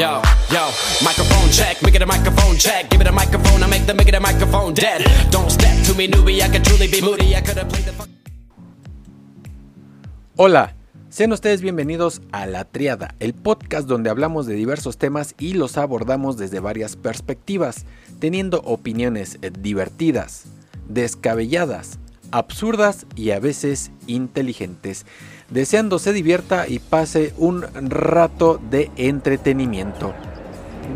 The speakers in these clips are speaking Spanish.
Yo, yo, microphone check, microphone check. Give it a microphone, I make it microphone dead. Don't step to me, newbie, I truly be moody. I could have played the fuck. Hola, sean ustedes bienvenidos a La Triada, el podcast donde hablamos de diversos temas y los abordamos desde varias perspectivas, teniendo opiniones eh, divertidas, descabelladas, absurdas y a veces inteligentes, deseando se divierta y pase un rato de entretenimiento.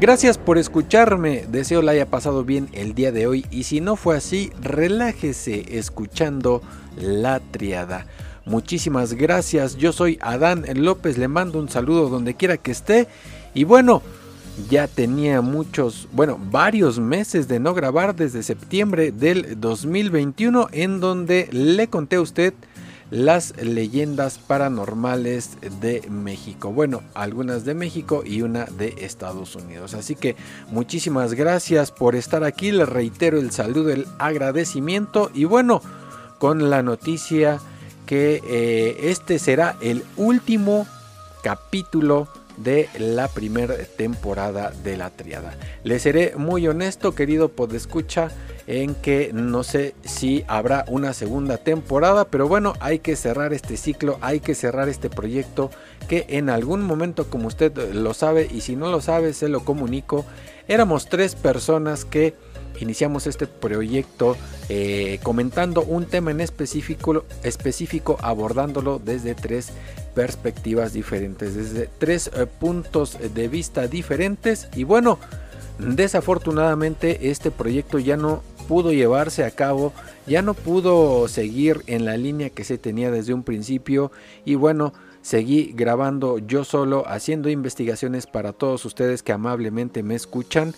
Gracias por escucharme, deseo la haya pasado bien el día de hoy. Y si no fue así, relájese escuchando La Triada. Muchísimas gracias, yo soy Adán López, le mando un saludo donde quiera que esté. Y bueno, ya tenía muchos, bueno, varios meses de no grabar desde septiembre del 2021 en donde le conté a usted las leyendas paranormales de México. Bueno, algunas de México y una de Estados Unidos. Así que muchísimas gracias por estar aquí. Les reitero el saludo, el agradecimiento y bueno, con la noticia que eh, este será el último capítulo de la primera temporada de la triada. Les seré muy honesto, querido podescucha, en que no sé si habrá una segunda temporada, pero bueno, hay que cerrar este ciclo, hay que cerrar este proyecto que en algún momento, como usted lo sabe, y si no lo sabe, se lo comunico, éramos tres personas que iniciamos este proyecto eh, comentando un tema en específico, específico, abordándolo desde tres perspectivas diferentes, desde tres eh, puntos de vista diferentes. Y bueno, desafortunadamente este proyecto ya no pudo llevarse a cabo, ya no pudo seguir en la línea que se tenía desde un principio. Y bueno, seguí grabando yo solo, haciendo investigaciones para todos ustedes que amablemente me escuchan.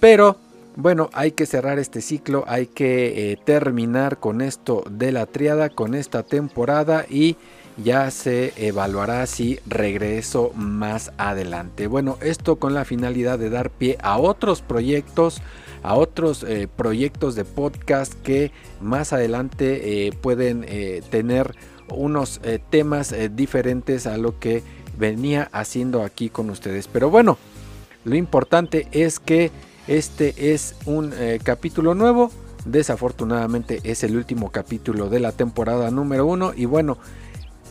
Pero bueno, hay que cerrar este ciclo, hay que eh, terminar con esto de la triada, con esta temporada y ya se evaluará si regreso más adelante. Bueno, esto con la finalidad de dar pie a otros proyectos, a otros eh, proyectos de podcast que más adelante eh, pueden tener unos temas diferentes a lo que venía haciendo aquí con ustedes. Pero bueno, lo importante es que este es un eh, capítulo nuevo. Desafortunadamente es el último capítulo de la temporada número uno. Y bueno,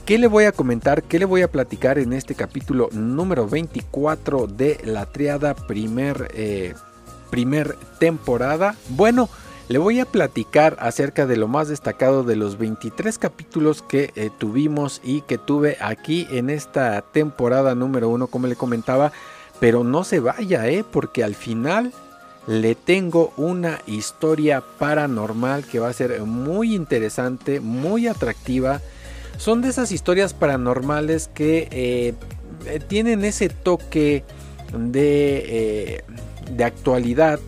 ¿qué le voy a comentar? ¿Qué le voy a platicar en este capítulo número 24 de la triada primer, eh, primer temporada? Bueno, le voy a platicar acerca de lo más destacado de los 23 capítulos que eh, tuvimos y que tuve aquí en esta temporada número uno, como le comentaba. Pero no se vaya, ¿eh? porque al final le tengo una historia paranormal que va a ser muy interesante, muy atractiva. Son de esas historias paranormales que eh, eh, tienen ese toque de, de actualidad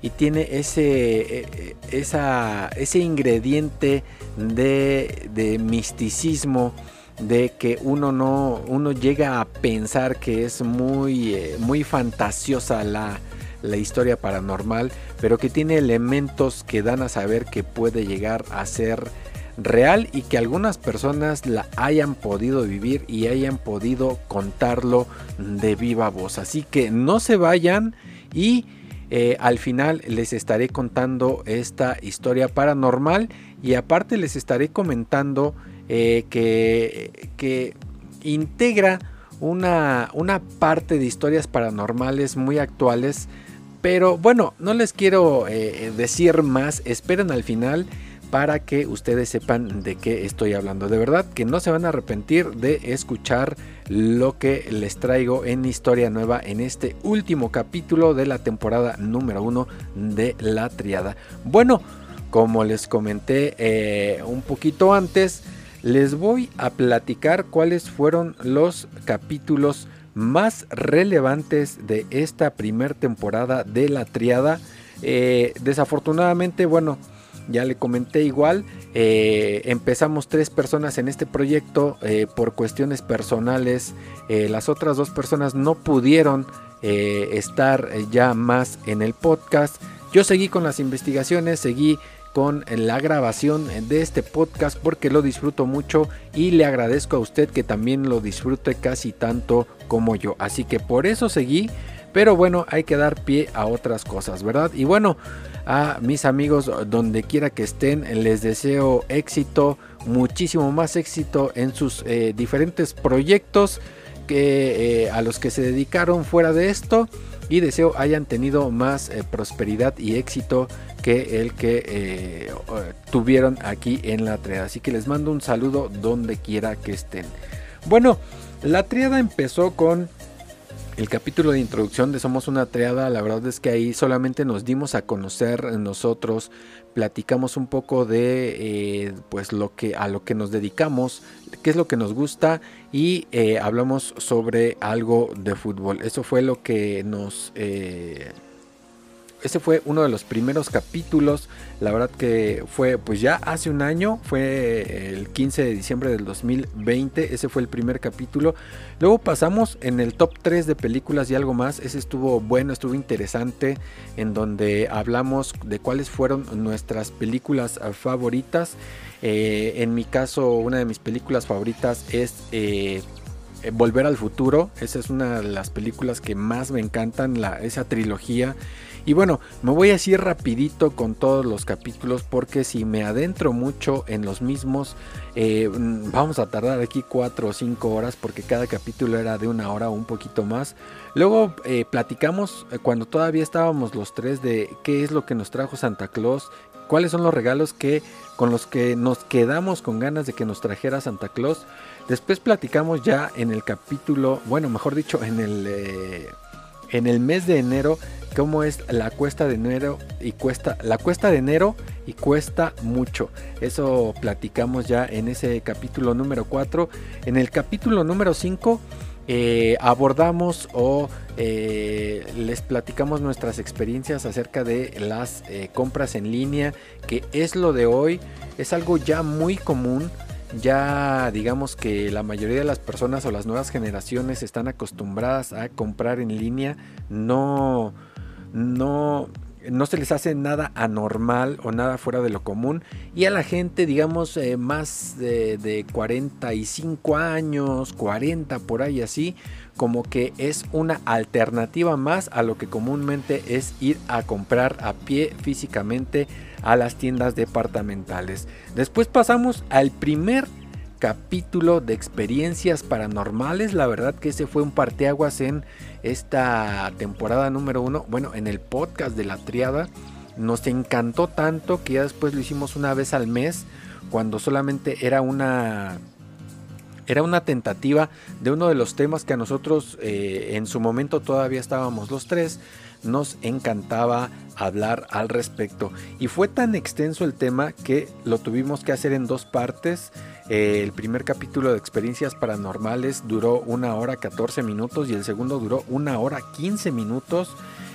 y tiene ese, ese ingrediente de, de, misticismo de que uno no uno llega a pensar que es muy muy fantasiosa la, la historia paranormal, pero que tiene elementos que dan a saber que puede llegar a ser real y que algunas personas la hayan podido vivir y hayan podido contarlo de viva voz. Así que no se vayan y eh, al final les estaré contando esta historia paranormal y aparte les estaré comentando eh, que, que integra una, una parte de historias paranormales muy actuales pero bueno, no les quiero eh, decir más, esperen al final para que ustedes sepan de qué estoy hablando. De verdad que no se van a arrepentir de escuchar lo que les traigo en Historia Nueva en este último capítulo de la temporada número uno de La Triada. Bueno, como les comenté eh, un poquito antes, les voy a platicar cuáles fueron los capítulos más relevantes de esta primera temporada de la triada. Eh, desafortunadamente, bueno, ya le comenté igual, eh, empezamos tres personas en este proyecto eh, por cuestiones personales. las otras dos personas no pudieron estar ya más en el podcast. Yo seguí con las investigaciones, seguí con la grabación de este podcast porque lo disfruto mucho y le agradezco a usted que también lo disfrute casi tanto como yo. Así que por eso seguí, pero bueno, hay que dar pie a otras cosas, ¿verdad? Y bueno, a mis amigos donde quiera que estén, les deseo éxito, muchísimo más éxito en sus eh, diferentes proyectos que eh, a los que se dedicaron fuera de esto y deseo hayan tenido más eh, prosperidad y éxito que el que tuvieron aquí en la triada. Así que les mando un saludo donde quiera que estén. Bueno, la triada empezó con el capítulo de introducción de Somos una triada. La verdad es que ahí solamente nos dimos a conocer nosotros, platicamos un poco de eh, pues lo que a lo que nos dedicamos, qué es lo que nos gusta y eh, hablamos sobre algo de fútbol. Eso fue lo que nos eh, ese fue uno de los primeros capítulos. La verdad que fue pues ya hace un año, fue el 15 de diciembre del 2020. Ese fue el primer capítulo. Luego pasamos en el top 3 de películas y algo más. Ese estuvo bueno, estuvo interesante. En donde hablamos de cuáles fueron nuestras películas favoritas. Eh, en mi caso, una de mis películas favoritas es... Eh, Volver al futuro, esa es una de las películas que más me encantan, la, esa trilogía y bueno, me voy así rapidito con todos los capítulos porque si me adentro mucho en los mismos, eh, mm, vamos a tardar aquí 4 o 5 horas porque cada capítulo era de una hora o un poquito más. Luego eh, platicamos eh, cuando todavía estábamos los tres de qué es lo que nos trajo Santa Claus, cuáles son los regalos que con los que nos quedamos con ganas de que nos trajera Santa Claus. Después platicamos ya en el capítulo, bueno, mejor dicho, en el en el mes de enero cómo es la cuesta de enero y cuesta la cuesta de enero y cuesta mucho. Eso platicamos ya en ese capítulo número 4. En el capítulo número 5 eh, abordamos o eh, les platicamos nuestras experiencias acerca de las eh, compras en línea, que es lo de hoy, es algo ya muy común ya digamos que la mayoría de las personas o las nuevas generaciones están acostumbradas a comprar en línea, no, no, no se les hace nada anormal o nada fuera de lo común. Y a la gente, digamos, eh, más de, de 45 años, 40 por ahí así, como que es una alternativa más a lo que comúnmente es ir a comprar a pie físicamente a las tiendas departamentales. Después pasamos al primer capítulo de experiencias paranormales. La verdad que ese fue un parteaguas en esta temporada número uno. Bueno, en el podcast de la triada. Nos encantó tanto que ya después lo hicimos una vez al mes. Cuando solamente era una. Era una tentativa de uno de los temas que a nosotros eh, en su momento todavía estábamos los tres nos encantaba hablar al respecto. Y fue tan extenso el tema que lo tuvimos que hacer en dos partes. El primer capítulo de experiencias paranormales duró una hora 14 minutos y el segundo duró una hora 15 minutos.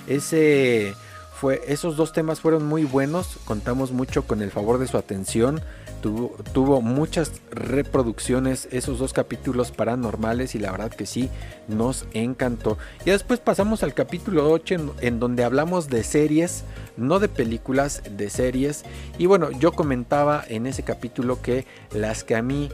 Ese fue, esos dos temas fueron muy buenos. Contamos mucho con el favor de su atención. Tuvo, muchas reproducciones esos dos capítulos paranormales y la verdad que sí, nos encantó. Y después pasamos al capítulo 8 en, donde hablamos de series, no de películas, de series. Y bueno, yo comentaba en ese capítulo que las que a mí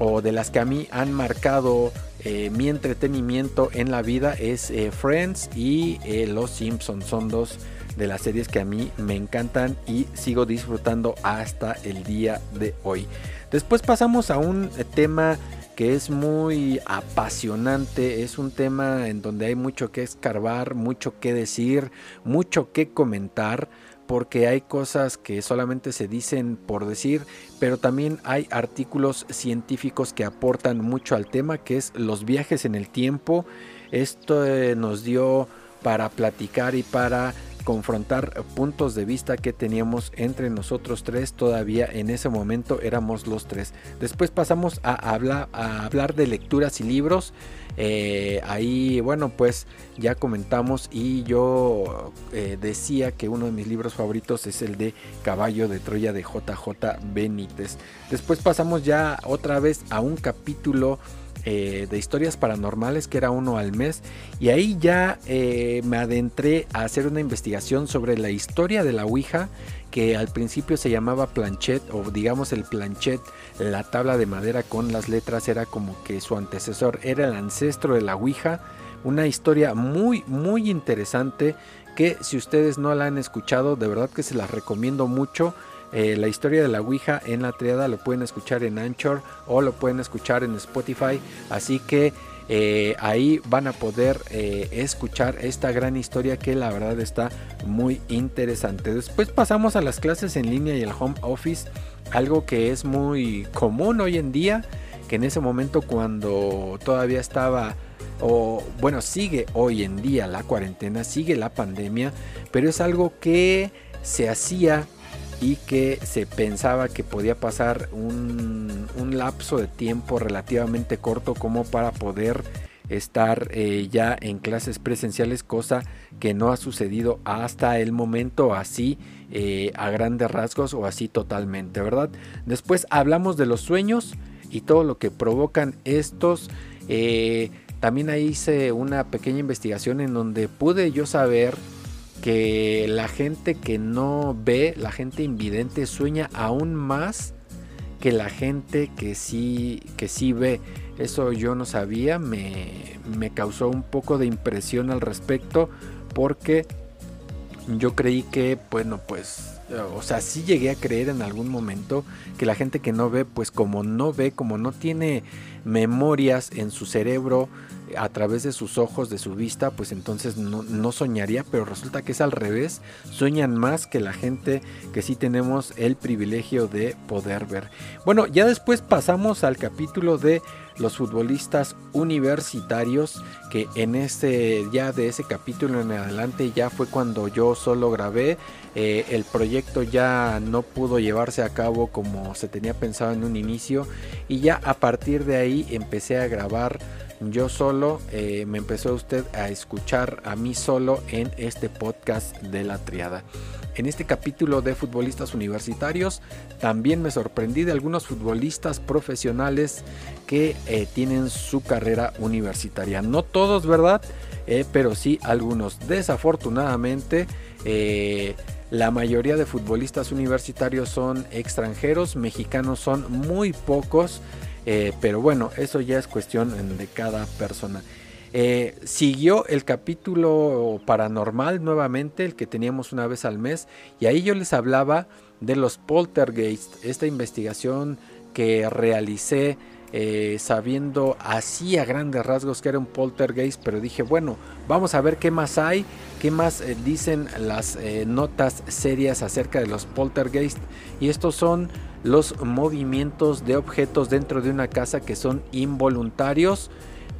o de las que a mí han marcado eh, mi entretenimiento en la vida es eh, Friends y eh, Los Simpsons. Son dos de las series que a mí me encantan y sigo disfrutando hasta el día de hoy. Después pasamos a un tema que es muy apasionante, es un tema en donde hay mucho que escarbar, mucho que decir, mucho que comentar, porque hay cosas que solamente se dicen por decir, pero también hay artículos científicos que aportan mucho al tema, que es los viajes en el tiempo. Esto eh, nos dio para platicar y para confrontar puntos de vista que teníamos entre nosotros tres. Todavía en ese momento éramos los tres. Después pasamos a hablar, a hablar de lecturas y libros. Eh, ahí, bueno, pues ya comentamos y yo eh, decía que uno de mis libros favoritos es el de Caballo de Troya de JJ Benítez. Después pasamos ya otra vez a un capítulo eh, de historias paranormales, que era uno al mes, y ahí ya eh, me adentré a hacer una investigación sobre la historia de la Ouija, que al principio se llamaba planchet, o digamos el planchet, la tabla de madera con las letras, era como que su antecesor era el ancestro de la Ouija, una historia muy, muy interesante que si ustedes no la han escuchado, de verdad que se las recomiendo mucho. Eh, la historia de la Ouija en la triada lo pueden escuchar en Anchor o lo pueden escuchar en Spotify. Así que eh, ahí van a poder eh, escuchar esta gran historia que la verdad está muy interesante. Después pasamos a las clases en línea y el home office, algo que es muy común hoy en día, que en ese momento cuando todavía estaba o bueno, sigue hoy en día la cuarentena, sigue la pandemia, pero es algo que se hacía y que se pensaba que podía pasar un, lapso de tiempo relativamente corto como para poder estar eh, ya en clases presenciales, cosa que no ha sucedido hasta el momento así eh, a grandes rasgos o así totalmente, ¿verdad? Después hablamos de los sueños y todo lo que provocan estos. Eh, también ahí hice una pequeña investigación en donde pude yo saber que la gente que no ve, la gente invidente sueña aún más que la gente que sí, que sí ve. Eso yo no sabía, me, me causó un poco de impresión al respecto porque yo creí que, bueno, pues, o sea, sí llegué a creer en algún momento que la gente que no ve, pues como no ve, como no tiene memorias en su cerebro, a través de sus ojos, de su vista, pues entonces no, soñaría, pero resulta que es al revés, sueñan más que la gente que sí tenemos el privilegio de poder ver. Bueno, ya después pasamos al capítulo de los futbolistas universitarios, que en este, ya de ese capítulo en adelante ya fue cuando yo solo grabé, eh, el proyecto ya no pudo llevarse a cabo como se tenía pensado en un inicio y ya a partir de ahí empecé a grabar yo solo, eh, me empezó usted a escuchar a mí solo en este podcast de la triada. En este capítulo de futbolistas universitarios también me sorprendí de algunos futbolistas profesionales que eh, tienen su carrera universitaria. No todos, ¿verdad? Pero sí algunos. Desafortunadamente, la mayoría de futbolistas universitarios son extranjeros, mexicanos son muy pocos. Eh, pero bueno, eso ya es cuestión de cada persona. Eh, siguió el capítulo paranormal nuevamente, el que teníamos una vez al mes, y ahí yo les hablaba de los poltergeist, esta investigación que realicé eh, sabiendo así a grandes rasgos que era un poltergeist, pero dije, bueno, vamos a ver qué más hay, qué más dicen las notas serias acerca de los poltergeist, y estos son los movimientos de objetos dentro de una casa que son involuntarios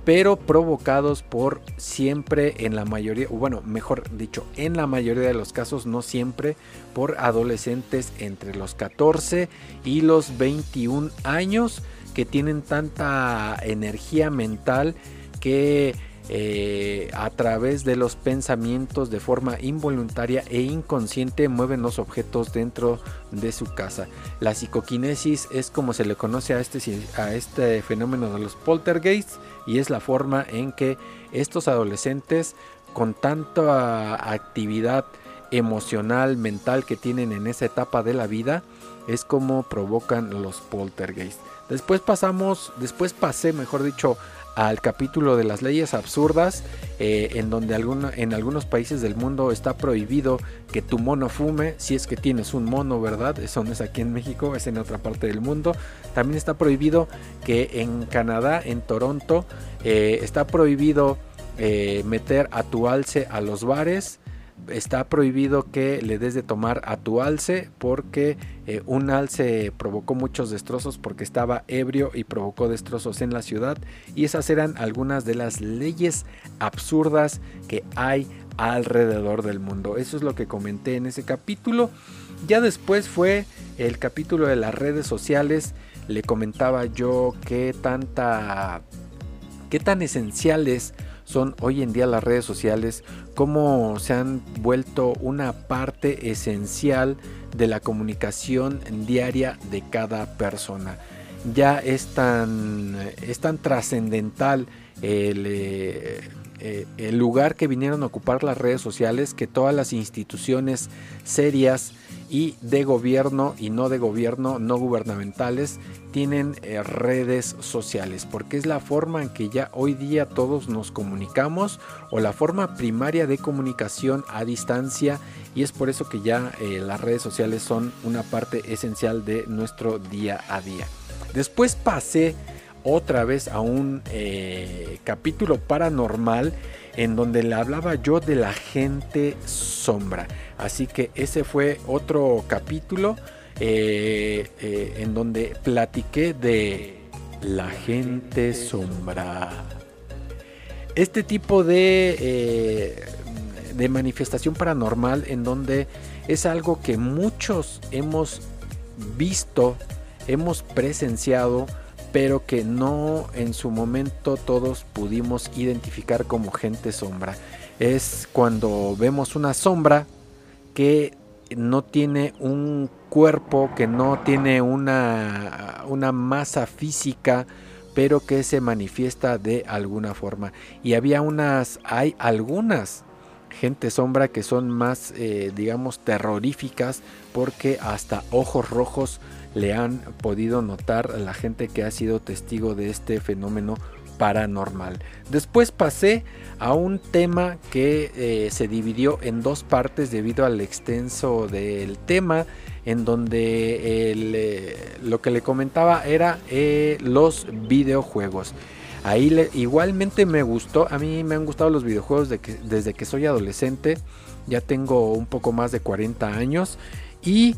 pero provocados por siempre en la mayoría, bueno, mejor dicho, en la mayoría de los casos, no siempre, por adolescentes entre los 14 y los 21 años que tienen tanta energía mental que eh, a través de los pensamientos de forma involuntaria e inconsciente mueven los objetos dentro de su casa. La psicoquinesis es como se le conoce a este, a este fenómeno de los poltergeists y es la forma en que estos adolescentes con tanta actividad emocional, mental que tienen en esa etapa de la vida, es como provocan los poltergeists. Después pasamos, después pasé, mejor dicho, al capítulo de las leyes absurdas, eh, en donde en algunos países del mundo está prohibido que tu mono fume, si es que tienes un mono, ¿verdad? Eso no es aquí en México, es en otra parte del mundo. También está prohibido que en Canadá, en Toronto, eh, está prohibido eh, meter a tu alce a los bares está prohibido que le des de tomar a tu alce porque eh, un alce provocó muchos destrozos porque estaba ebrio y provocó destrozos en la ciudad y esas eran algunas de las leyes absurdas que hay alrededor del mundo. Eso es lo que comenté en ese capítulo. Ya después fue el capítulo de las redes sociales. Le comentaba yo qué tanta qué tan esenciales son hoy en día las redes sociales, cómo se han vuelto una parte esencial de la comunicación diaria de cada persona. ya es tan, es tan trascendental el, eh, eh, el lugar que vinieron a ocupar las redes sociales que todas las instituciones serias y de gobierno y no de gobierno, no gubernamentales, tienen eh, redes sociales, porque es la forma en que ya hoy día todos nos comunicamos o la forma primaria de comunicación a distancia y es por eso que ya las redes sociales son una parte esencial de nuestro día a día. Después pasé otra vez a un eh, capítulo paranormal en donde le hablaba yo de la gente sombra. Así que ese fue otro capítulo eh, eh, en donde platiqué de la gente sombra. Este tipo de, de manifestación paranormal en donde es algo que muchos hemos visto, hemos presenciado, pero que no en su momento todos pudimos identificar como gente sombra. Es cuando vemos una sombra que no tiene un cuerpo, que no tiene una, una masa física, pero que se manifiesta de alguna forma. Y había unas, hay algunas gente sombra que son más, eh, digamos, terroríficas porque hasta ojos rojos le han podido notar la gente que ha sido testigo de este fenómeno paranormal. Después pasé a un tema que eh, se dividió en dos partes debido al extenso del tema, en donde eh, lo que le comentaba era eh, los videojuegos. Ahí igualmente me gustó, a mí me han gustado los videojuegos desde que soy adolescente, ya tengo un poco más de 40 años y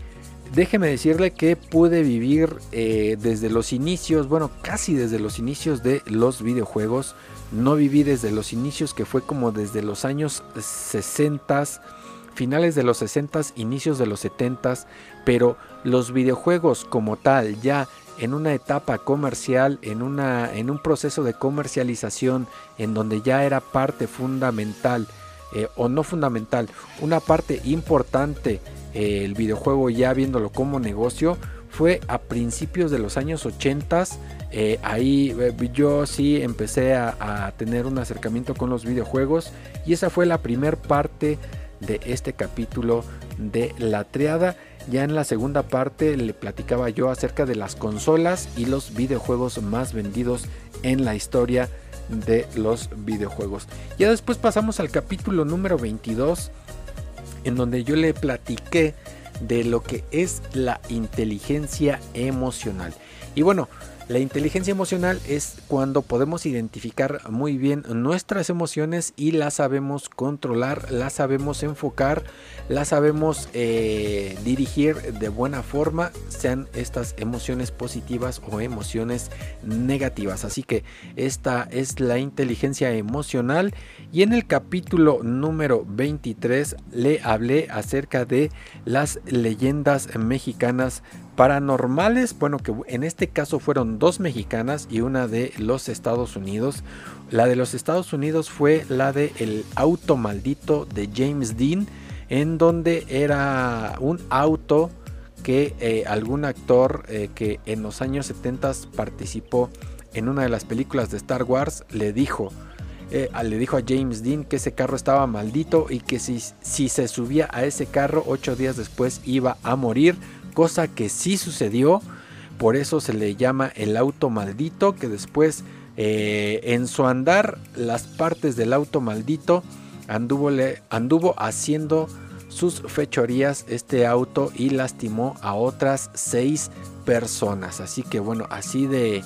déjeme decirle que pude vivir eh, desde los inicios, bueno, casi desde los inicios de los videojuegos. No viví desde los inicios, que fue como desde los años 60, finales de los 60, inicios de los 70, pero los videojuegos como tal, ya en una etapa comercial, en, una, en un proceso de comercialización, en donde ya era parte fundamental, eh, o no fundamental, una parte importante el videojuego ya viéndolo como negocio fue a principios de los años 80. Eh, ahí eh, yo sí empecé a, tener un acercamiento con los videojuegos y esa fue la primera parte de este capítulo de la triada. Ya en la segunda parte le platicaba yo acerca de las consolas y los videojuegos más vendidos en la historia de los videojuegos. Ya después pasamos al capítulo número 22 en donde yo le platiqué de lo que es la inteligencia emocional. Y bueno, la inteligencia emocional es cuando podemos identificar muy bien nuestras emociones y las sabemos controlar, las sabemos enfocar, las sabemos eh, dirigir de buena forma, sean estas emociones positivas o emociones negativas. Así que esta es la inteligencia emocional y en el capítulo número 23 le hablé acerca de las leyendas mexicanas paranormales, bueno, que en este caso fueron dos mexicanas y una de los Estados Unidos. La de los Estados Unidos fue la de El auto maldito de James Dean, en donde era un auto que eh, algún actor eh, que en los años 70 participó en una de las películas de Star Wars le dijo, eh, le dijo a James Dean que ese carro estaba maldito y que si, si se subía a ese carro ocho días después iba a morir cosa que sí sucedió, por eso se le llama el auto maldito, que después eh, en su andar las partes del auto maldito anduvo, anduvo haciendo sus fechorías este auto y lastimó a otras seis personas. Así que bueno, así de,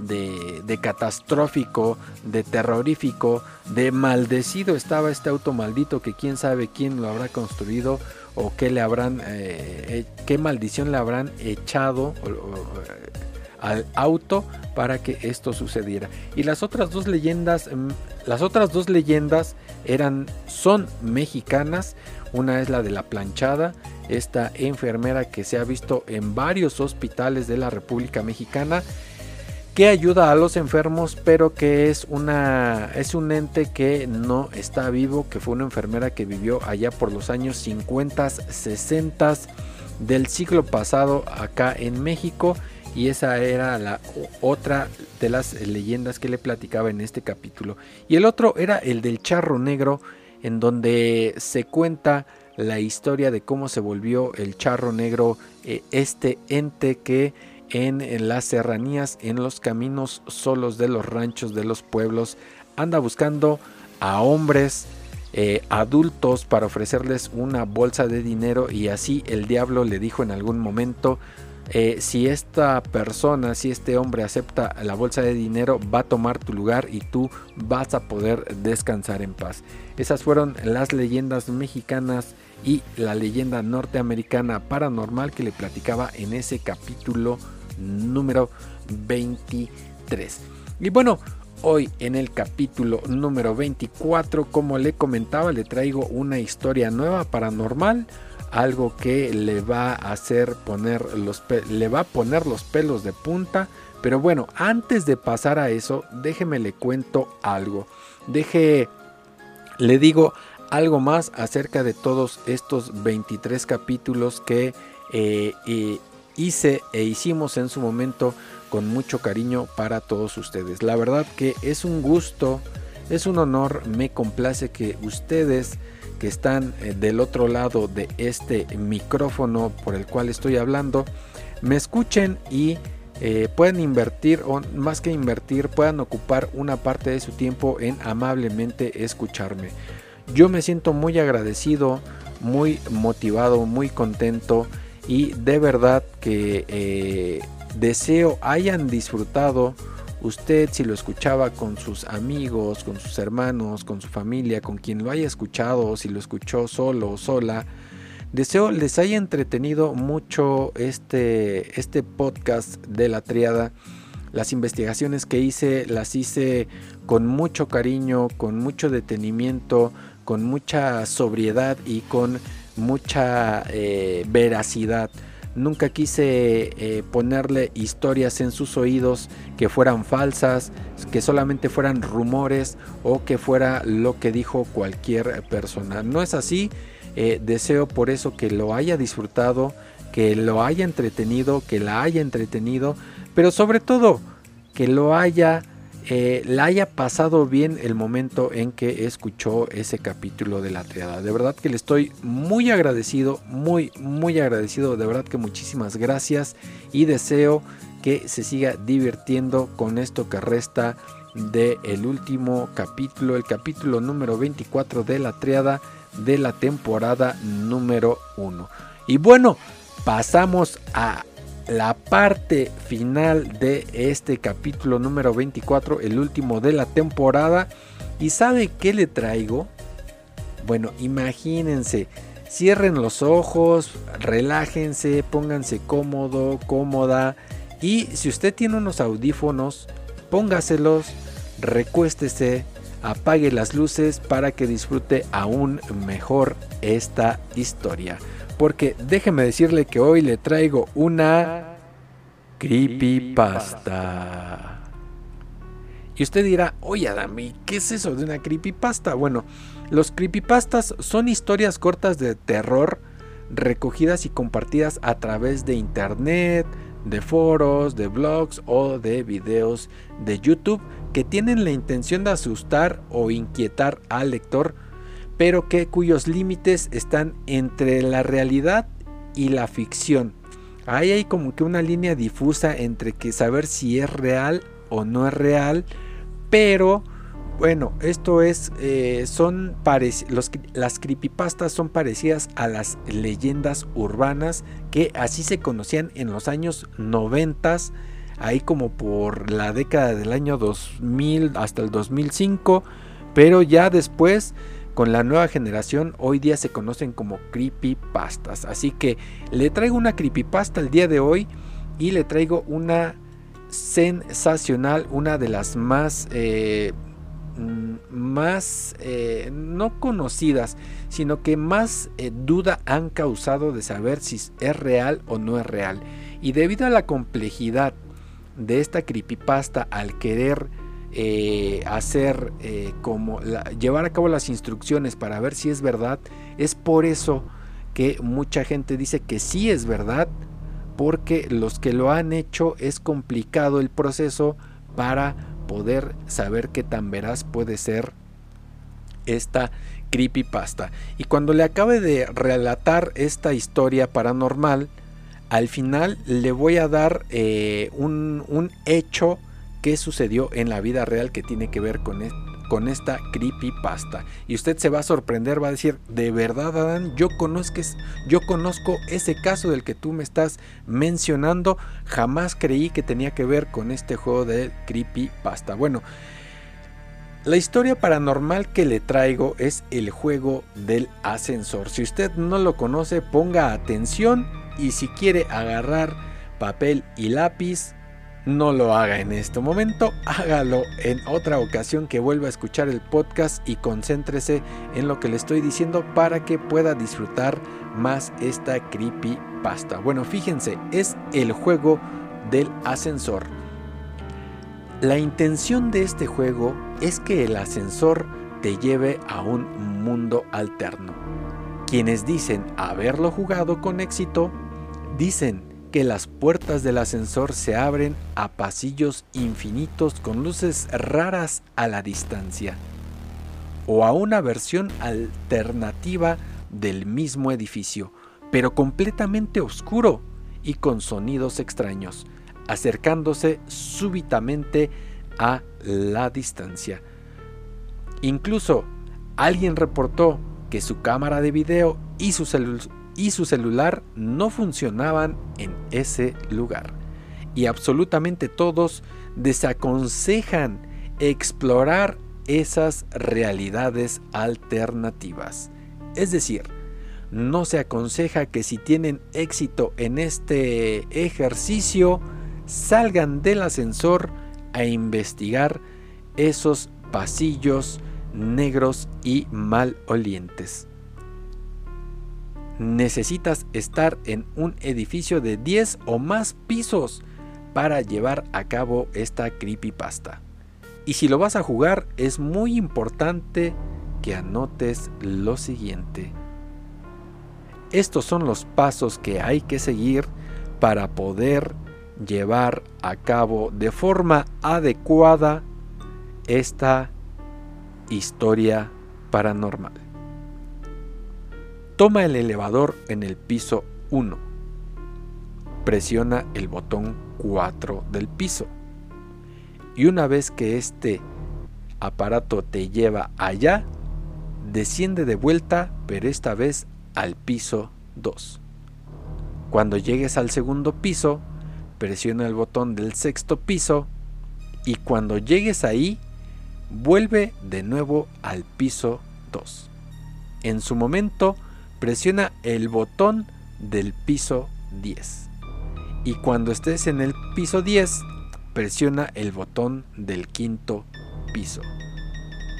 de, catastrófico, de terrorífico, de maldecido estaba este auto maldito que quién sabe quién lo habrá construido o qué le habrán, eh, eh, qué maldición le habrán echado al auto para que esto sucediera. Y las otras dos leyendas, mm, las otras dos leyendas eran, son mexicanas. Una es la de la planchada, esta enfermera que se ha visto en varios hospitales de la República Mexicana que ayuda a los enfermos, pero que es una es un ente que no está vivo, que fue una enfermera que vivió allá por los años 50, 60 del siglo pasado acá en México y esa era la otra de las leyendas que le platicaba en este capítulo. Y el otro era el del charro negro, en donde se cuenta la historia de cómo se volvió el charro negro eh, este ente que en, las serranías, en los caminos solos de los ranchos, de los pueblos, anda buscando a hombres eh, adultos para ofrecerles una bolsa de dinero y así el diablo le dijo en algún momento eh, si esta persona, si este hombre acepta la bolsa de dinero, va a tomar tu lugar y tú vas a poder descansar en paz. Esas fueron las leyendas mexicanas y la leyenda norteamericana paranormal que le platicaba en ese capítulo número 23. Y bueno, hoy en el capítulo número 24, como le comentaba, le traigo una historia nueva paranormal algo que le va a hacer poner los le va a poner los pelos de punta. Pero bueno, antes de pasar a eso, déjeme le cuento algo. Deje, le digo algo más acerca de todos estos 23 capítulos que eh, hice e hicimos en su momento con mucho cariño para todos ustedes. La verdad que es un gusto, es un honor, me complace que ustedes que están eh, del otro lado de este micrófono por el cual estoy hablando me escuchen y eh, pueden invertir o más que invertir puedan ocupar una parte de su tiempo en amablemente escucharme. Yo me siento muy agradecido, muy motivado, muy contento y de verdad que eh, deseo hayan disfrutado Usted si lo escuchaba con sus amigos, con sus hermanos, con su familia, con quien lo haya escuchado si lo escuchó solo o sola, deseo les haya entretenido mucho este, este podcast de la triada. Las investigaciones que hice las hice con mucho cariño, con mucho detenimiento, con mucha sobriedad y con mucha eh, veracidad. Nunca quise eh, ponerle historias en sus oídos que fueran falsas, que solamente fueran rumores o que fuera lo que dijo cualquier persona. No es así. Eh, deseo por eso que lo haya disfrutado, que lo haya entretenido, que la haya entretenido, pero sobre todo que lo haya eh, la haya pasado bien el momento en que escuchó ese capítulo de la triada. De verdad que le estoy muy agradecido, muy, muy agradecido. De verdad que muchísimas gracias y deseo que se siga divirtiendo con esto que resta del el último capítulo, el capítulo número 24 de la triada de la temporada número 1. Y bueno, pasamos a la parte final de este capítulo número 24, el último de la temporada. ¿Y sabe qué le traigo? Bueno, imagínense, cierren los ojos, relájense, pónganse cómodo, cómoda. Y si usted tiene unos audífonos, póngaselos, recuéstese, apague las luces para que disfrute aún mejor esta historia porque déjeme decirle que hoy le traigo una creepypasta. Y usted dirá, oye Adami, ¿qué es eso de una creepypasta? Bueno, los creepypastas son historias cortas de terror recogidas y compartidas a través de internet, de foros, de blogs o de videos de YouTube que tienen la intención de asustar o inquietar al lector pero que cuyos límites están entre la realidad y la ficción. Ahí hay como que una línea difusa entre que saber si es real o no es real, pero bueno, esto es, eh, son los, las creepypastas son parecidas a las leyendas urbanas que así se conocían en los años 90, ahí como por la década del año 2000 hasta el 2005, pero ya después con la nueva generación hoy día se conocen como creepypastas. Así que le traigo una creepypasta el día de hoy y le traigo una sensacional, una de las más, eh, mm, más eh, no conocidas, sino que más eh, duda han causado de saber si es real o no es real. Y debido a la complejidad de esta creepypasta al querer eh, hacer eh, como llevar a cabo las instrucciones para ver si es verdad, es por eso que mucha gente dice que sí es verdad, porque los que lo han hecho es complicado el proceso para poder saber qué tan veraz puede ser esta creepypasta. Y cuando le acabe de relatar esta historia paranormal, al final le voy a dar eh, un, un, hecho que sucedió en la vida real que tiene que ver con, con esta creepypasta. Y usted se va a sorprender, va a decir, de verdad Adán, yo conozco, yo conozco ese caso del que tú me estás mencionando, jamás creí que tenía que ver con este juego de creepypasta. Bueno, la historia paranormal que le traigo es el juego del ascensor. Si usted no lo conoce, ponga atención y si quiere agarrar papel y lápiz, no lo haga en este momento, hágalo en otra ocasión que vuelva a escuchar el podcast y concéntrese en lo que le estoy diciendo para que pueda disfrutar más esta creepy pasta. Bueno, fíjense, es el juego del ascensor. La intención de este juego es que el ascensor te lleve a un mundo alterno. Quienes dicen haberlo jugado con éxito, dicen que las puertas del ascensor se abren a pasillos infinitos con luces raras a la distancia, o a una versión alternativa del mismo edificio, pero completamente oscuro y con sonidos extraños acercándose súbitamente a la distancia. Incluso alguien reportó que su cámara de video y su, y su celular no funcionaban en ese lugar. Y absolutamente todos desaconsejan explorar esas realidades alternativas. Es decir, no se aconseja que si tienen éxito en este ejercicio, salgan del ascensor a investigar esos pasillos negros y malolientes. Necesitas estar en un edificio de 10 o más pisos para llevar a cabo esta creepypasta. Y si lo vas a jugar, es muy importante que anotes lo siguiente. Estos son los pasos que hay que seguir para poder llevar a cabo de forma adecuada esta historia paranormal. Toma el elevador en el piso 1. Presiona el botón 4 del piso. Y una vez que este aparato te lleva allá, desciende de vuelta, pero esta vez al piso 2. Cuando llegues al segundo piso, presiona el botón del sexto piso y cuando llegues ahí, vuelve de nuevo al piso 2. En su momento, presiona el botón del piso 10. Y cuando estés en el piso 10, presiona el botón del quinto piso.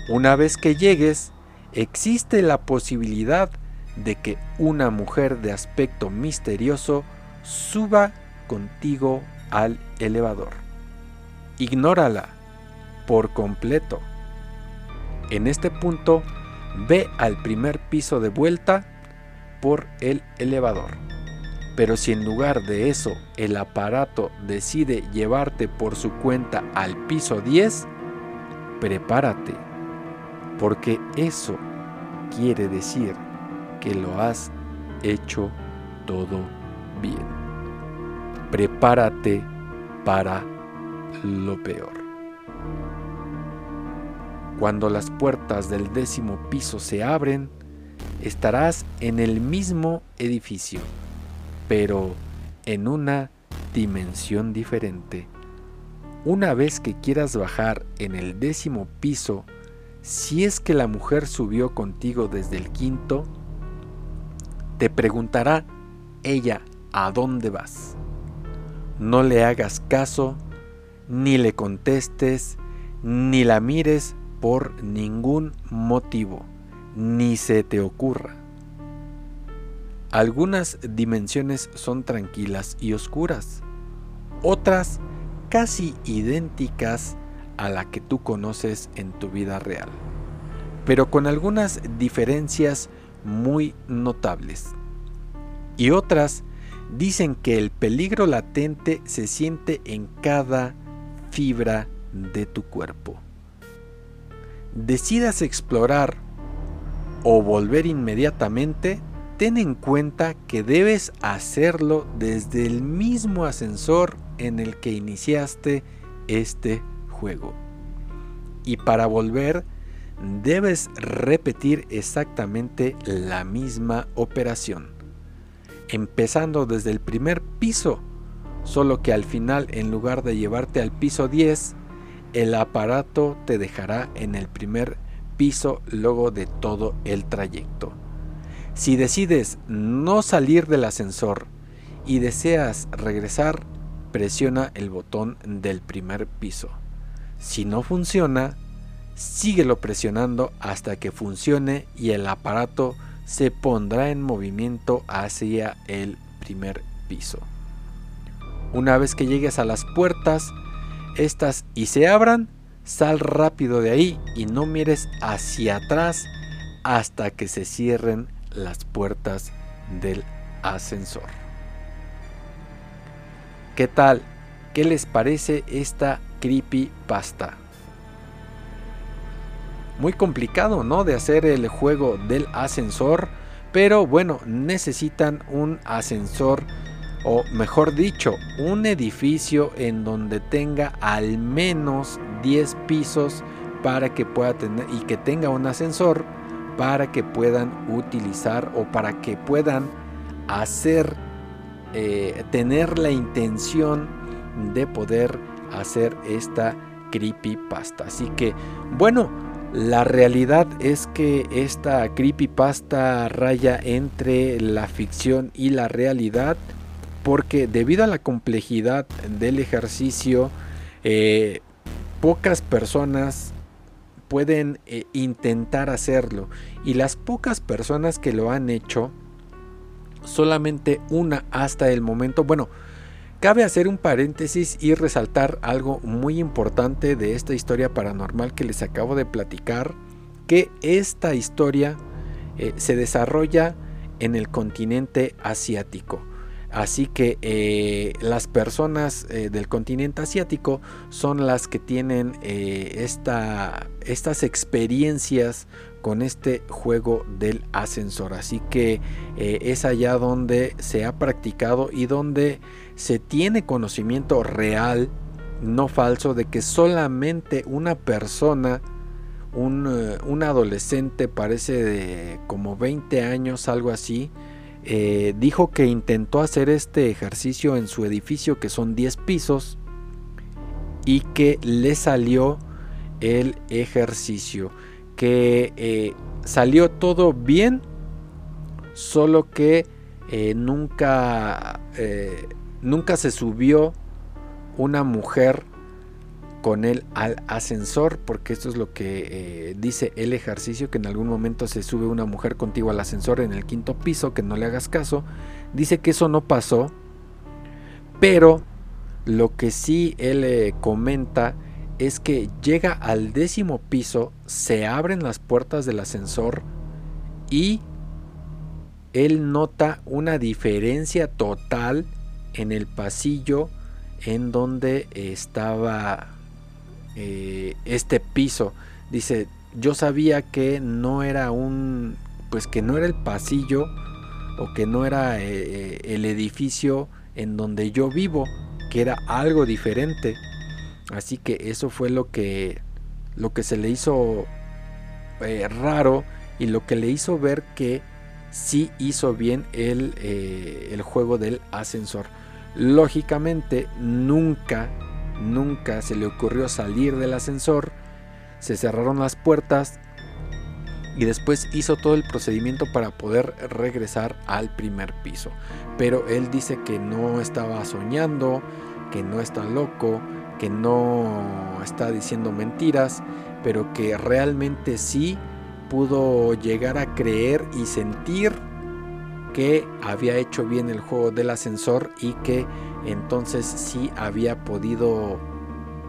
Una vez que llegues, existe la posibilidad de que una mujer de aspecto misterioso suba contigo al elevador. Ignórala por completo. En este punto, ve al primer piso de vuelta por el elevador. Pero si en lugar de eso el aparato decide llevarte por su cuenta al piso 10, prepárate, porque eso quiere decir que lo has hecho todo bien prepárate para lo peor. Cuando las puertas del décimo piso se abren, estarás en el mismo edificio, pero en una dimensión diferente. Una vez que quieras bajar en el décimo piso, si es que la mujer subió contigo desde el quinto, te preguntará ella a dónde vas. No le hagas caso, ni le contestes, ni la mires por ningún motivo, ni se te ocurra. Algunas dimensiones son tranquilas y oscuras, otras casi idénticas a la que tú conoces en tu vida real, pero con algunas diferencias muy notables, y otras dicen que el peligro latente se siente en cada fibra de tu cuerpo. Decidas explorar o volver inmediatamente, ten en cuenta que debes hacerlo desde el mismo ascensor en el que iniciaste este juego. Y para volver, debes repetir exactamente la misma operación, empezando desde el primer piso, solo que al final en lugar de llevarte al piso 10, el aparato te dejará en el primer piso luego de todo el trayecto. Si decides no salir del ascensor y deseas regresar, presiona el botón del primer piso. Si no funciona, síguelo presionando hasta que funcione y el aparato se pondrá en movimiento hacia el primer piso. Una vez que llegues a las puertas, estas y se abran, sal rápido de ahí y no mires hacia atrás hasta que se cierren las puertas del ascensor. ¿Qué tal? ¿Qué les parece esta creepypasta? Muy complicado, ¿no? De hacer el juego del ascensor. Pero bueno, necesitan un ascensor o mejor dicho, un edificio en donde tenga al menos 10 pisos para que pueda tener y que tenga un ascensor para que puedan utilizar o para que puedan hacer eh, tener la intención de poder hacer esta creepypasta. Así que bueno la realidad es que esta creepypasta raya entre la ficción y la realidad porque debido a la complejidad del ejercicio, eh, pocas personas pueden eh, intentar hacerlo y las pocas personas que lo han hecho, solamente una hasta el momento, bueno, cabe hacer un paréntesis y resaltar algo muy importante de esta historia paranormal que les acabo de platicar, que esta historia eh, se desarrolla en el continente asiático. Así que eh, las personas eh, del continente asiático son las que tienen eh, estas experiencias con este juego del ascensor. Así que es allá donde se ha practicado y donde se tiene conocimiento real, no falso, de que solamente una persona, un, un adolescente, parece de como 20 años, algo así, eh, dijo que intentó hacer este ejercicio en su edificio que son 10 pisos y que le salió el ejercicio que eh, salió todo bien solo que eh, nunca nunca se subió una mujer con él al ascensor, porque esto es lo que eh, dice el ejercicio, que en algún momento se sube una mujer contigo al ascensor en el quinto piso, que no le hagas caso. Dice que eso no pasó, pero lo que sí él eh, comenta es que llega al décimo piso, se abren las puertas del ascensor y él nota una diferencia total en el pasillo en donde estaba eh, este piso. Dice, yo sabía que no era un, pues que no era el pasillo o que no era eh, eh, el edificio en donde yo vivo, que era algo diferente. Así que eso fue lo que, lo que se le hizo raro y lo que le hizo ver que sí hizo bien el, el juego del ascensor. Lógicamente nunca Nunca se le ocurrió salir del ascensor, se cerraron las puertas y después hizo todo el procedimiento para poder regresar al primer piso. Pero él dice que no estaba soñando, que no está loco, que no está diciendo mentiras, pero que realmente sí pudo llegar a creer y sentir que había hecho bien el juego del ascensor y que entonces sí había podido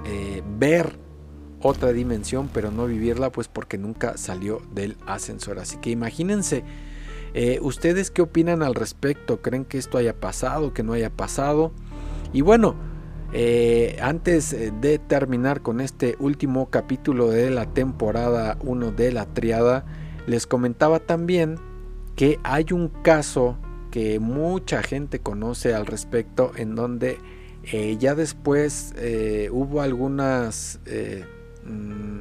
eh, ver otra dimensión, pero no vivirla, pues porque nunca salió del ascensor. Así que imagínense Eh, ¿Ustedes qué opinan al respecto? ¿Creen que esto haya pasado, que no haya pasado? Y bueno, eh, antes de terminar con este último capítulo de la temporada 1 de la triada, les comentaba también que hay un caso que mucha gente conoce al respecto en donde eh, ya después hubo algunas mm,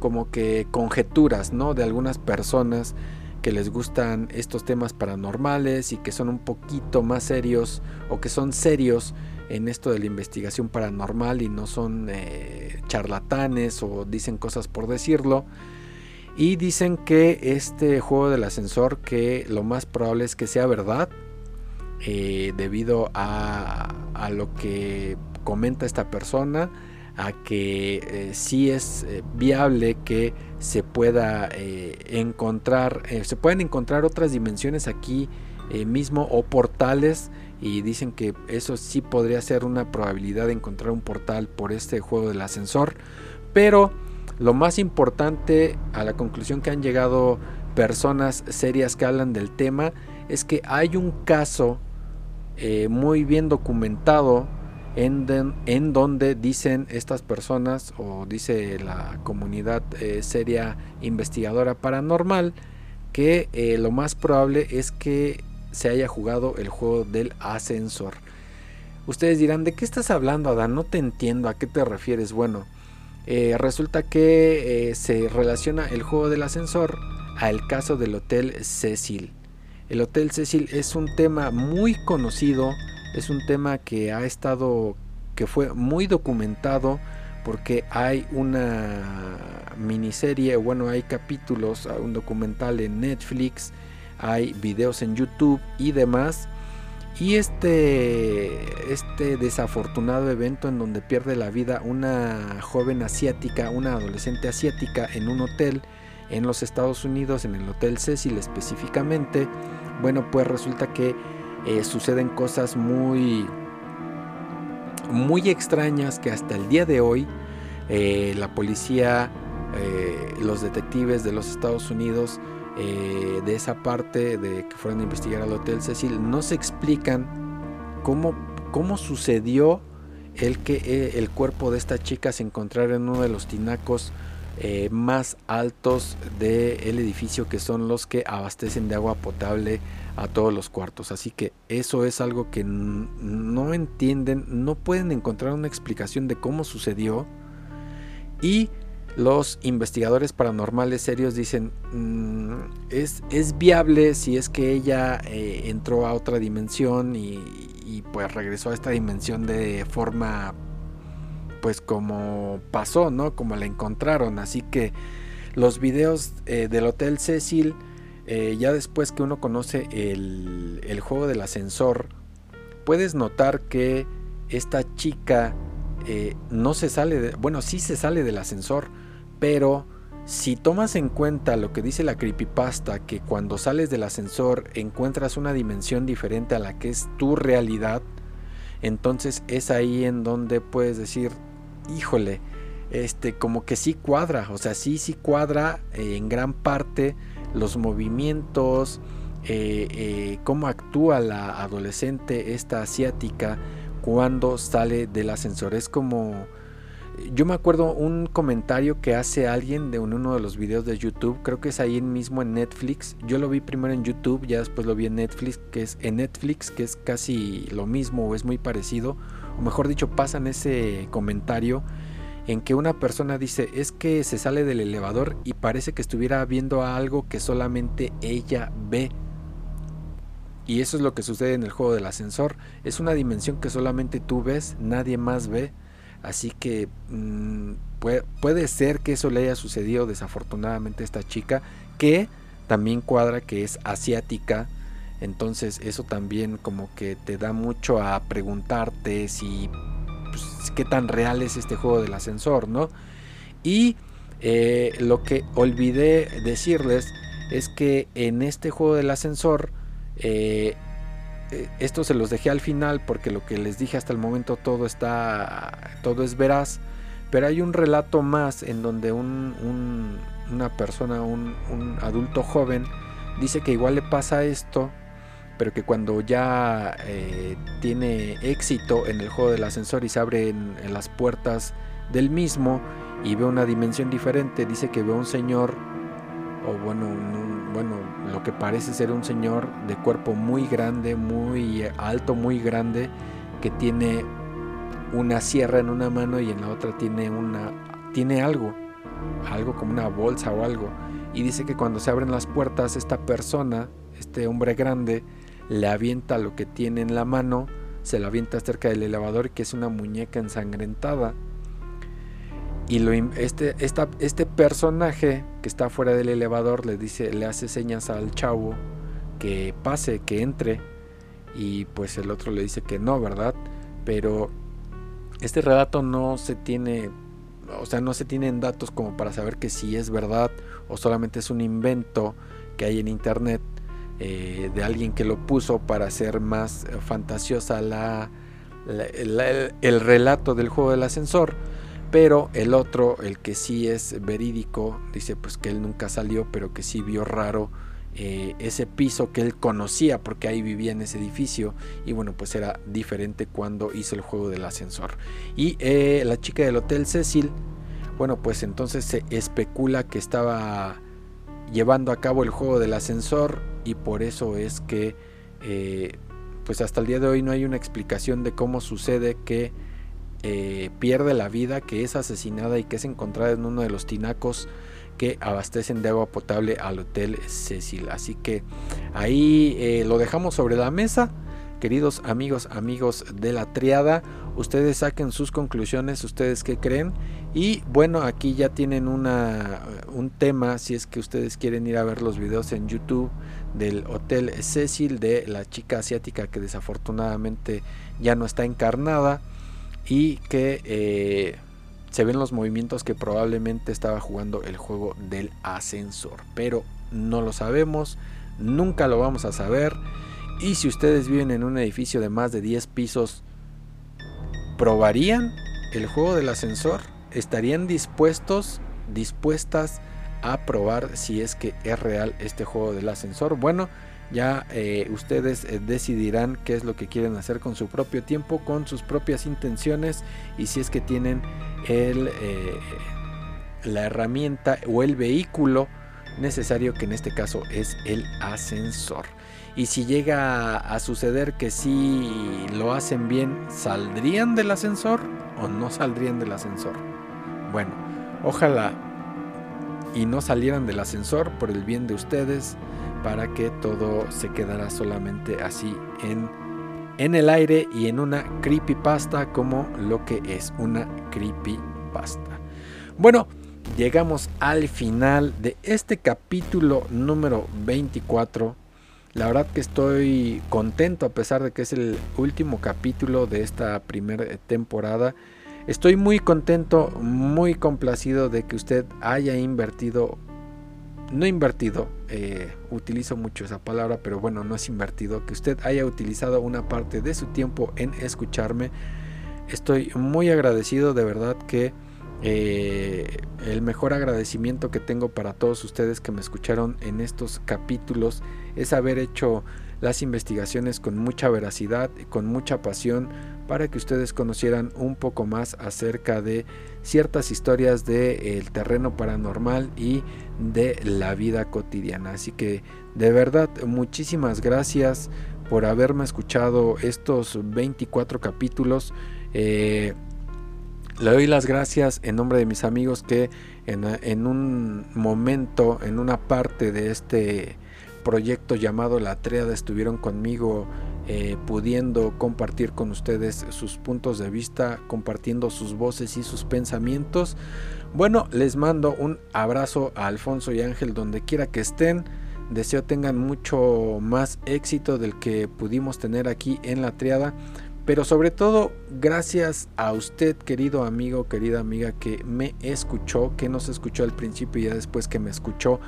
como que conjeturas ¿no? de algunas personas que les gustan estos temas paranormales y que son un poquito más serios o que son serios en esto de la investigación paranormal y no son eh, charlatanes o dicen cosas por decirlo. Y dicen que este juego del ascensor que lo más probable es que sea verdad eh, debido a, lo que comenta esta persona a que eh, sí es eh, viable que se pueda eh, encontrar, se pueden encontrar otras dimensiones aquí mismo o portales y dicen que eso sí podría ser una probabilidad de encontrar un portal por este juego del ascensor, pero lo más importante a la conclusión que han llegado personas serias que hablan del tema es que hay un caso muy bien documentado en, donde dicen estas personas o dice la comunidad eh, seria investigadora paranormal que eh, lo más probable es que se haya jugado el juego del ascensor. Ustedes dirán, ¿de qué estás hablando, Adán? No te entiendo, ¿a qué te refieres? Bueno, eh, resulta que se relaciona el juego del ascensor al caso del Hotel Cecil. El Hotel Cecil es un tema muy conocido es un tema que ha estado, que fue muy documentado porque hay una miniserie, bueno, hay capítulos, un documental en Netflix, hay videos en YouTube y demás. Y este, este desafortunado evento en donde pierde la vida una joven asiática, una adolescente asiática en un hotel en los Estados Unidos, en el Hotel Cecil específicamente, bueno, pues resulta que eh, suceden cosas muy, muy extrañas que hasta el día de hoy eh, la policía, eh, los detectives de los Estados Unidos, de esa parte de que fueron a investigar al Hotel Cecil, no se explican cómo, cómo sucedió el que el cuerpo de esta chica se encontrara en uno de los tinacos más altos del edificio que son los que abastecen de agua potable a todos los cuartos. Así que eso es algo que no entienden, no pueden encontrar una explicación de cómo sucedió. Y los investigadores paranormales serios dicen, mm, es, es, viable si es que ella eh, entró a otra dimensión y, pues regresó a esta dimensión de forma pues como pasó, ¿no? Como la encontraron. Así que los videos eh, del Hotel Cecil eh, ya después que uno conoce el, juego del ascensor, puedes notar que esta chica no se sale, de, bueno, sí se sale del ascensor, pero si tomas en cuenta lo que dice la creepypasta, que cuando sales del ascensor encuentras una dimensión diferente a la que es tu realidad, entonces es ahí en donde puedes decir, híjole, este, como que sí cuadra, o sea, sí, sí cuadra eh, en gran parte los movimientos, eh, eh, cómo actúa la adolescente esta asiática cuando sale del ascensor. Es como... Yo me acuerdo un comentario que hace alguien de uno de los videos de YouTube, creo que es ahí mismo en Netflix. Yo lo vi primero en YouTube, ya después lo vi en Netflix, que es en Netflix, que es casi lo mismo o es muy parecido, o mejor dicho, pasan ese comentario en que una persona dice es que se sale del elevador y parece que estuviera viendo algo que solamente ella ve. Y eso es lo que sucede en el juego del ascensor. Es una dimensión que solamente tú ves, nadie más ve. Así que mm, puede, ser que eso le haya sucedido desafortunadamente a esta chica, que también cuadra que es asiática. Entonces eso también como que te da mucho a preguntarte si pues, qué tan real es este juego del ascensor, ¿no? Y eh, lo que olvidé decirles es que en este juego del ascensor, eh, esto se los dejé al final porque lo que les dije hasta el momento todo está, todo es veraz, pero hay un relato más en donde una persona, un, adulto joven, dice que igual le pasa esto, pero que cuando ya eh, tiene éxito en el juego del ascensor y se abren las puertas del mismo y ve una dimensión diferente, dice que ve un señor, o bueno, bueno, lo que parece ser un señor de cuerpo muy grande, muy alto, muy grande, que tiene una sierra en una mano y en la otra tiene una tiene algo, algo como una bolsa o algo. Y dice que cuando se abren las puertas, esta persona, este hombre grande, le avienta lo que tiene en la mano, se la avienta cerca del elevador, que es una muñeca ensangrentada. Y lo, este, este personaje que está fuera del elevador le dice, le hace señas al chavo que pase, que entre. Y pues el otro le dice que no, ¿verdad? Pero este relato no se tiene o sea, no se tienen datos como para saber que si es verdad o solamente es un invento que hay en internet eh, de alguien que lo puso para hacer más eh, fantasiosa la, el, relato del juego del ascensor. Pero el otro, el que sí es verídico, dice pues que él nunca salió, pero que sí vio raro eh, ese piso que él conocía porque ahí vivía en ese edificio. Y bueno pues era diferente cuando hizo el juego del ascensor. Y eh, la chica del hotel Cecil bueno pues entonces se especula que estaba llevando a cabo el juego del ascensor y por eso es que eh, pues hasta el día de hoy no hay una explicación de cómo sucede que pierde la vida, que es asesinada y que es encontrada en uno de los tinacos que abastecen de agua potable al Hotel Cecil. Así que ahí eh, lo dejamos sobre la mesa. Queridos amigos, amigos de la triada, ustedes saquen sus conclusiones, ustedes qué creen. Y bueno, aquí ya tienen una, un tema, si es que ustedes quieren ir a ver los videos en YouTube del Hotel Cecil, de la chica asiática que desafortunadamente ya no está encarnada y que eh, se ven los movimientos que probablemente estaba jugando el juego del ascensor. Pero no lo sabemos, nunca lo vamos a saber. Y si ustedes viven en un edificio de más de 10 pisos, ¿probarían el juego del ascensor? ¿Estarían dispuestos, dispuestas a probar si es que es real este juego del ascensor? Bueno, ya eh, ustedes eh, decidirán qué es lo que quieren hacer con su propio tiempo, con sus propias intenciones y si es que tienen eh, la herramienta o el vehículo necesario que en este caso es el ascensor. Y si llega a suceder que si lo hacen bien, ¿saldrían del ascensor o no saldrían del ascensor? Bueno, ojalá y no salieran del ascensor por el bien de ustedes para que todo se quedara solamente así en en el aire y en una creepypasta como lo que es una creepypasta. Bueno, llegamos al final de este capítulo número 24. La verdad que estoy contento a pesar de que es el último capítulo de esta primera temporada. Estoy muy contento, muy complacido de que usted haya invertido no invertido, eh, utilizo mucho esa palabra, pero bueno, no es invertido, que usted haya utilizado una parte de su tiempo en escucharme. Estoy muy agradecido, de verdad que eh, el mejor agradecimiento que tengo para todos ustedes que me escucharon en estos capítulos es haber hecho las investigaciones con mucha veracidad y con mucha pasión para que ustedes conocieran un poco más acerca de ciertas historias del terreno paranormal y de la vida cotidiana. Así que de verdad muchísimas gracias por haberme escuchado estos 24 capítulos. Eh, le doy las gracias en nombre de mis amigos que en, en un momento, en una parte de este proyecto llamado La Triada estuvieron conmigo eh, pudiendo compartir con ustedes sus puntos de vista, compartiendo sus voces y sus pensamientos. Bueno, les mando un abrazo a Alfonso y Ángel donde quiera que estén. Deseo tengan mucho más éxito del que pudimos tener aquí en la triada. Pero sobre todo, gracias a usted, querido amigo, querida amiga, que me escuchó, que nos escuchó al principio y ya después que me escuchó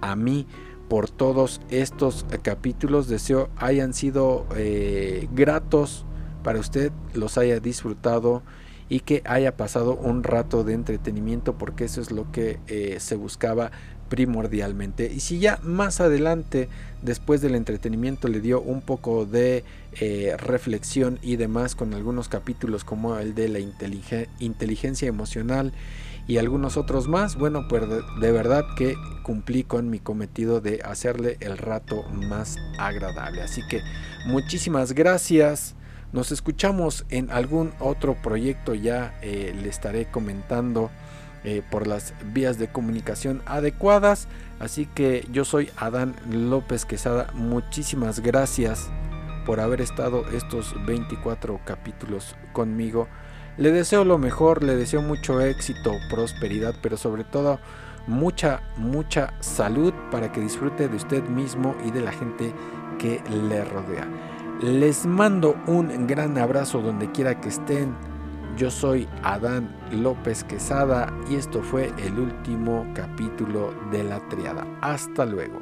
a mí por todos estos capítulos. Deseo hayan sido eh, gratos para usted, los haya disfrutado y que haya pasado un rato de entretenimiento porque eso es lo que eh, se buscaba primordialmente. Y si ya más adelante, después del entretenimiento, le dio un poco de eh, reflexión y demás con algunos capítulos como el de la inteligencia emocional y algunos otros más, bueno, pues de, verdad que cumplí con mi cometido de hacerle el rato más agradable. Así que muchísimas gracias. Nos escuchamos en algún otro proyecto, ya eh, le estaré comentando eh, por las vías de comunicación adecuadas. Así que yo soy Adán López Quesada. Muchísimas gracias por haber estado estos 24 capítulos conmigo. Le deseo lo mejor, le deseo mucho éxito, prosperidad, pero sobre todo mucha, mucha salud para que disfrute de usted mismo y de la gente que le rodea. Les mando un gran abrazo donde quiera que estén yo soy Adán López Quesada y esto fue el último capítulo de la triada. Hasta luego.